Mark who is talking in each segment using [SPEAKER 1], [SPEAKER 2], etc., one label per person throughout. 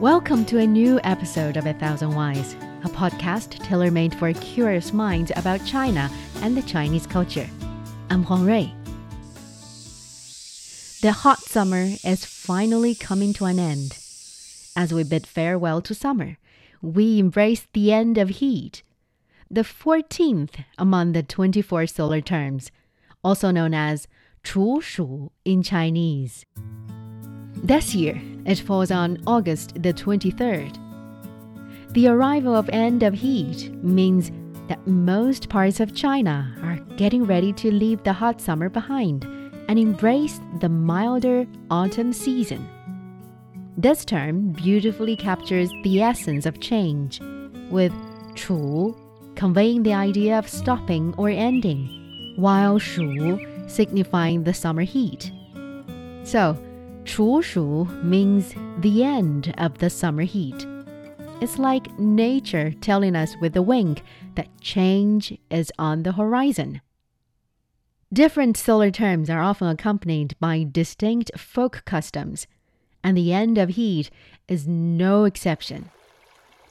[SPEAKER 1] Welcome to a new episode of A Thousand Whys, a podcast tailor made for curious minds about China and the Chinese culture. I'm Huang Rui. The hot summer is finally coming to an end. As we bid farewell to summer, we embrace the end of heat, the 14th among the 24 solar terms, also known as 处暑 in Chinese. This year, it falls on August the 23rd. The arrival of end of heat means that most parts of China are getting ready to leave the hot summer behind and embrace the milder autumn season. This term beautifully captures the essence of change, with 处 conveying the idea of stopping or ending, while 暑 signifying the summer heat. So, 处暑 means the end of the summer heat. It's like nature telling us with a wink that change is on the horizon. Different solar terms are often accompanied by distinct folk customs, and the end of heat is no exception.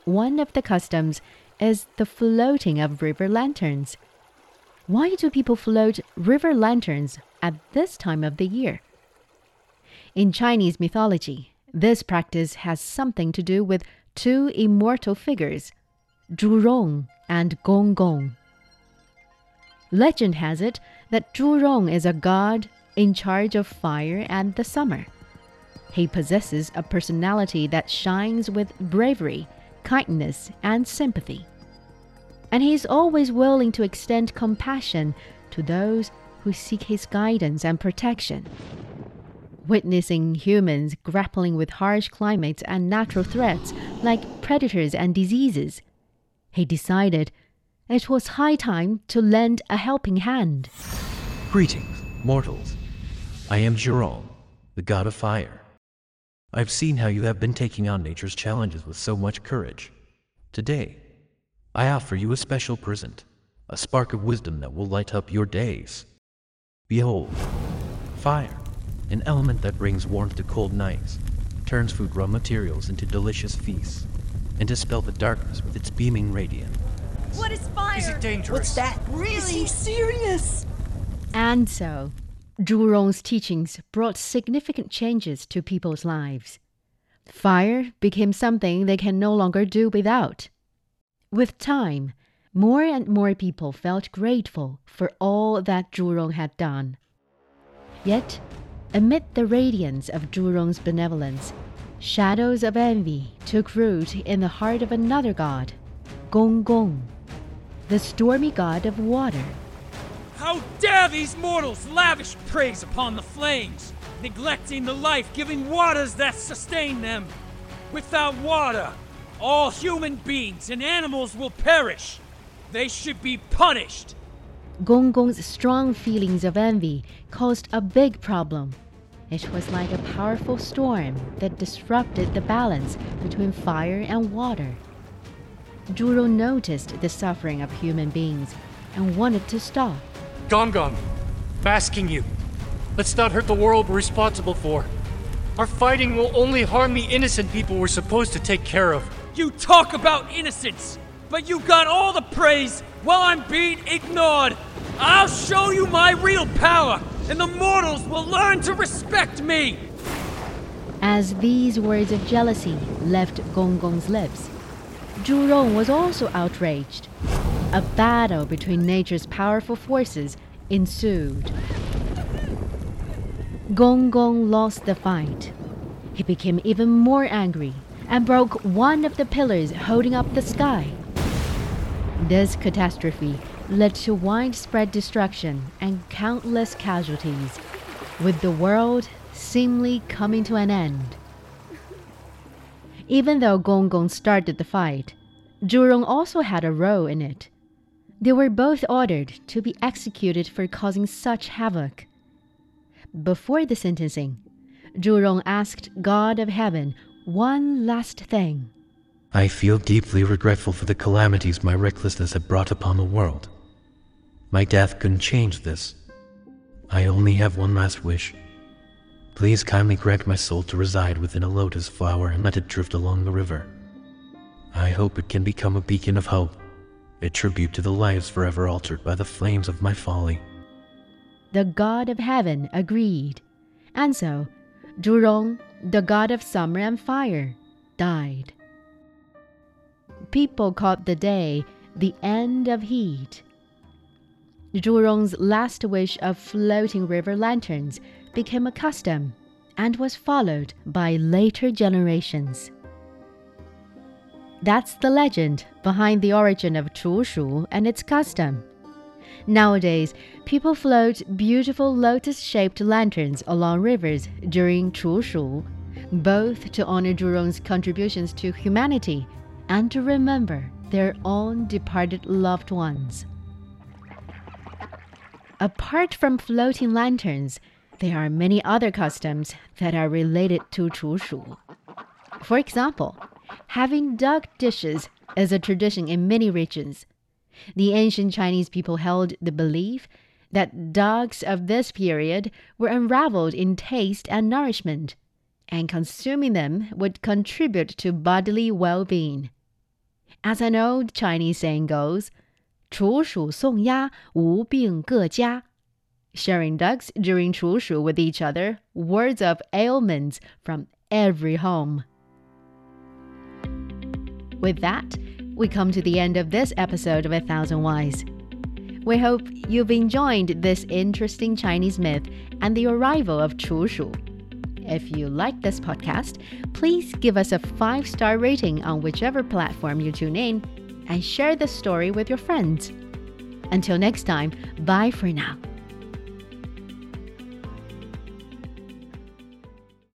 [SPEAKER 1] One of the customs is the floating of river lanterns. Why do people float river lanterns at this time of the year? In Chinese mythology, this practice has something to do with two immortal figures, Zhu Rong and Gong Gong. Legend has it that Zhu Rong is a god in charge of fire and the summer. He possesses a personality that shines with bravery, kindness, and sympathy. And he is always willing to extend compassion to those who seek his guidance and protection. Witnessing humans grappling with harsh climates and natural threats like predators and diseases, he decided it was high time to lend a helping hand.
[SPEAKER 2] Greetings, mortals. I am Zhurong, the god of fire. I've seen how you have been taking on nature's challenges with so much courage. Today, I offer you a special present, a spark of wisdom that will light up your days. Behold, fire an element that brings warmth to cold nights, turns food raw materials into delicious feasts, and dispels the darkness with its beaming radiance.
[SPEAKER 3] What is fire?
[SPEAKER 4] Is it dangerous?
[SPEAKER 5] What's that?
[SPEAKER 3] Really?
[SPEAKER 5] Is he serious?
[SPEAKER 1] And so, Zhu Rong's teachings brought significant changes to people's lives. Fire became something they can no longer do without. With time, more and more people felt grateful for all that Zhu Rong had done. Yet, amid the radiance of Zhu Rong's benevolence, shadows of envy took root in the heart of another god, Gong Gong, the stormy god of water.
[SPEAKER 4] How dare these mortals lavish praise upon the flames, neglecting the life giving waters that sustain them? Without water, all human beings and animals will perish. They should be punished.
[SPEAKER 1] Gong Gong's strong feelings of envy caused a big problem. It was like a powerful storm that disrupted the balance between fire and water. Zhu Rong noticed the suffering of human beings and wanted to stop.
[SPEAKER 6] Gong Gong, I'm asking you. Let's not hurt the world we're responsible for. Our fighting will only harm the innocent people we're supposed to take care of.
[SPEAKER 4] You talk about innocence, but you got all the praise while I'm being ignored. I'll show you my real power, and the mortals will learn to respect me.
[SPEAKER 1] As these words of jealousy left Gong Gong's lips, Zhu Rong was also outraged. A battle between nature's powerful forces ensued. Gong Gong lost the fight. He became even more angry and broke one of the pillars holding up the sky. This catastrophe led to widespread destruction and countless casualties, with the world seemingly coming to an end. Even though Gong Gong started the fight, Zhu also had a role in it. They were both ordered to be executed for causing such havoc. Before the sentencing, Zhu asked God of Heaven one last thing.
[SPEAKER 2] I feel deeply regretful for the calamities my recklessness had brought upon the world. My death couldn't change this. I only have one last wish. Please kindly grant my soul to reside within a lotus flower and let it drift along the river. I hope it can become a beacon of hope, a tribute to the lives forever altered by the flames of my folly.
[SPEAKER 1] The god of heaven agreed, and so Zhu Rong, the god of summer and fire, died. People called the day the end of heat. Zhurong's last wish of floating river lanterns became a custom and was followed by later generations. That's the legend behind the origin of Chushu and its custom. Nowadays, people float beautiful lotus shaped lanterns along rivers during Chushu, both to honor Zhurong's contributions to humanity and to remember their own departed loved ones. Apart from floating lanterns, there are many other customs that are related to Chushu. For example, having dug dishes is a tradition in many regions. The ancient Chinese people held the belief that dogs of this period were unraveled in taste and nourishment, and consuming them would contribute to bodily well being. As an old Chinese saying goes, 处暑送鸭，无病各家。Sharing ducks during 楚鼠 with each other, words of ailments from every home. With that, we come to the end of this episode of A Thousand Whys. We hope you've enjoyed this interesting Chinese myth and the arrival of Chu Shu. If you like this podcast, please give us a five star rating on whichever platform you tune in and share the story with your friends. Until next time, bye for now.